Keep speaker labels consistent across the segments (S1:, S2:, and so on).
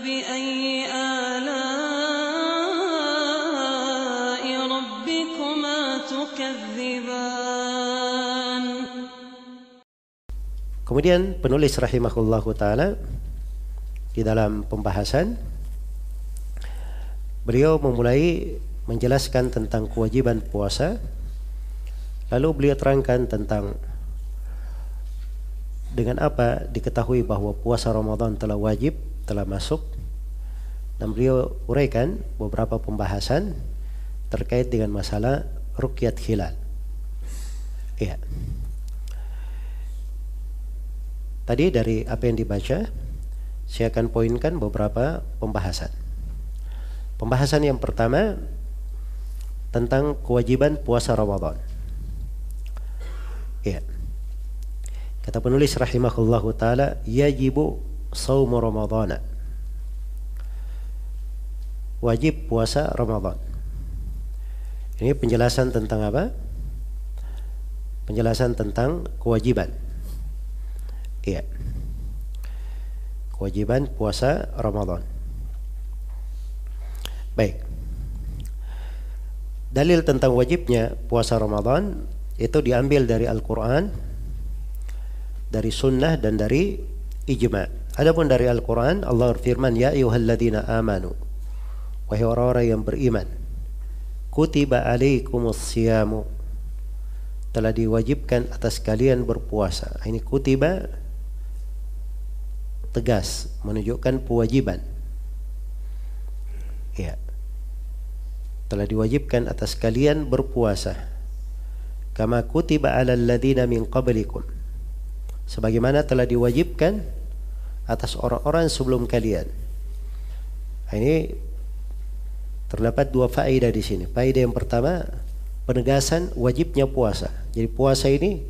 S1: فبأي آلاء ربكما تكذبان
S2: Kemudian penulis rahimahullahu taala di dalam pembahasan beliau memulai menjelaskan tentang kewajiban puasa lalu beliau terangkan tentang dengan apa diketahui bahwa puasa Ramadan telah wajib telah masuk dan beliau uraikan beberapa pembahasan terkait dengan masalah rukyat hilal. Iya. Tadi dari apa yang dibaca, saya akan poinkan beberapa pembahasan. Pembahasan yang pertama tentang kewajiban puasa Ramadan. Ya. Kata penulis rahimahullahu taala, yajibu shaum Ramadan. Wajib puasa Ramadan. Ini penjelasan tentang apa? Penjelasan tentang kewajiban. Iya. Kewajiban puasa Ramadan. Baik. Dalil tentang wajibnya puasa Ramadan itu diambil dari Al-Qur'an, dari sunnah dan dari ijma. Adapun dari Al-Qur'an Allah berfirman ya ayyuhalladzina amanu wahai orang-orang yang beriman kutiba alaikumus siyamu telah diwajibkan atas kalian berpuasa. Ini kutiba tegas menunjukkan kewajiban. Ya. Telah diwajibkan atas kalian berpuasa. Kama kutiba 'alal ladzina min qablikum. Sebagaimana telah diwajibkan atas orang-orang sebelum kalian. Nah, ini terdapat dua faedah di sini. Faedah yang pertama penegasan wajibnya puasa. Jadi puasa ini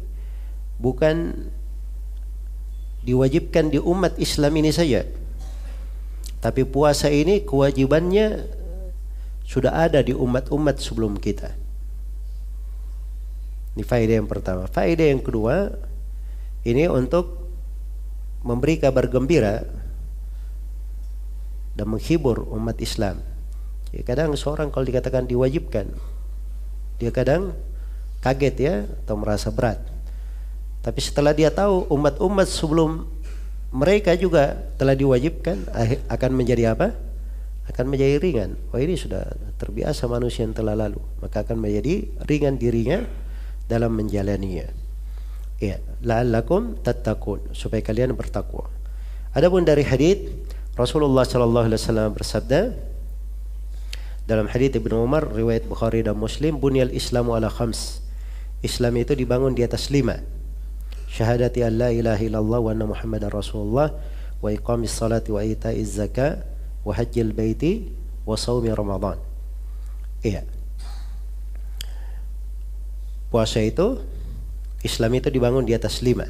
S2: bukan diwajibkan di umat Islam ini saja. Tapi puasa ini kewajibannya sudah ada di umat-umat sebelum kita. Ini faedah yang pertama. Faedah yang kedua, ini untuk memberi kabar gembira dan menghibur umat Islam. Ya, kadang seorang kalau dikatakan diwajibkan, dia kadang kaget ya atau merasa berat. Tapi setelah dia tahu umat-umat sebelum mereka juga telah diwajibkan akan menjadi apa? Akan menjadi ringan. Oh ini sudah terbiasa manusia yang telah lalu, maka akan menjadi ringan dirinya dalam menjalaninya. Ya, la'allakum tattaqun supaya kalian bertakwa. Adapun dari hadis Rasulullah sallallahu alaihi wasallam bersabda dalam hadis Ibnu Umar riwayat Bukhari dan Muslim bunyal Islamu ala khams. Islam itu dibangun di atas lima syahadati an la ilaha illallah wa anna muhammadar rasulullah wa iqamis salati wa ita'iz zaka wa hajjil baiti wa saumi ramadan iya puasa itu Islam itu dibangun di atas lima.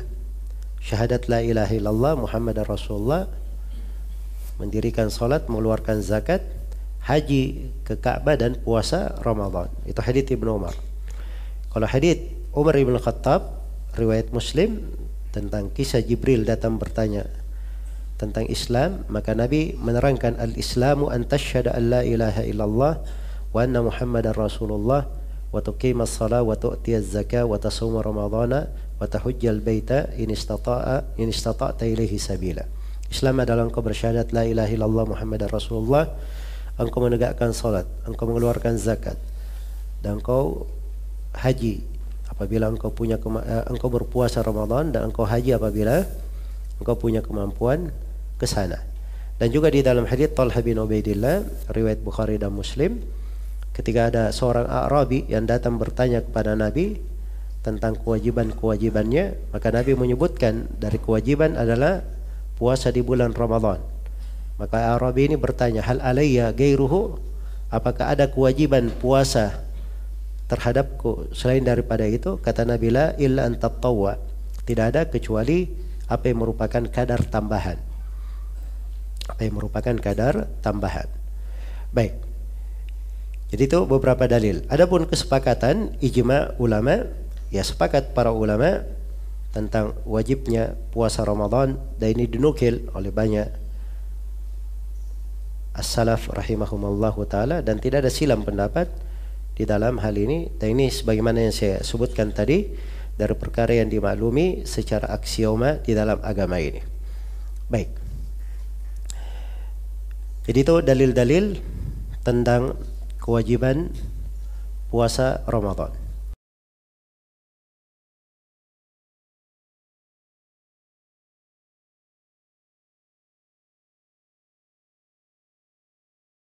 S2: Syahadat la ilaha illallah muhammadar rasulullah mendirikan salat mengeluarkan zakat haji ke Ka'bah dan puasa Ramadan. Itu hadis Ibnu Umar. Kalau hadis Umar bin Khattab riwayat Muslim tentang kisah Jibril datang bertanya tentang Islam maka Nabi menerangkan al-Islamu an tashhadu an la ilaha illallah wa anna Muhammadar Rasulullah tu'ti az-zakah wa tasuma ramadhana wa tahujjal baita in istata'a in istata'ta ilaihi sabila. Islam adalah engkau bersyahadat la ilaha illallah Muhammadar Rasulullah. Engkau menegakkan salat engkau mengeluarkan zakat. Dan engkau haji apabila engkau punya uh, engkau berpuasa Ramadan dan engkau haji apabila engkau punya kemampuan ke sana. Dan juga di dalam hadis Talha bin Ubaidillah riwayat Bukhari dan Muslim ketika ada seorang Arabi yang datang bertanya kepada Nabi tentang kewajiban-kewajibannya, maka Nabi menyebutkan dari kewajiban adalah puasa di bulan Ramadan. Maka Arabi ini bertanya, "Hal alayya gairuhu?" Apakah ada kewajiban puasa terhadapku selain daripada itu? Kata Nabi la illa an tidak ada kecuali apa yang merupakan kadar tambahan. Apa yang merupakan kadar tambahan. Baik jadi itu beberapa dalil adapun kesepakatan ijma ulama ya sepakat para ulama tentang wajibnya puasa Ramadan dan ini dinukil oleh banyak as-salaf rahimahumallahu taala dan tidak ada silam pendapat di dalam hal ini dan ini sebagaimana yang saya sebutkan tadi dari perkara yang dimaklumi secara aksioma di dalam agama ini. Baik. Jadi itu dalil-dalil tentang kewajiban puasa Ramadan.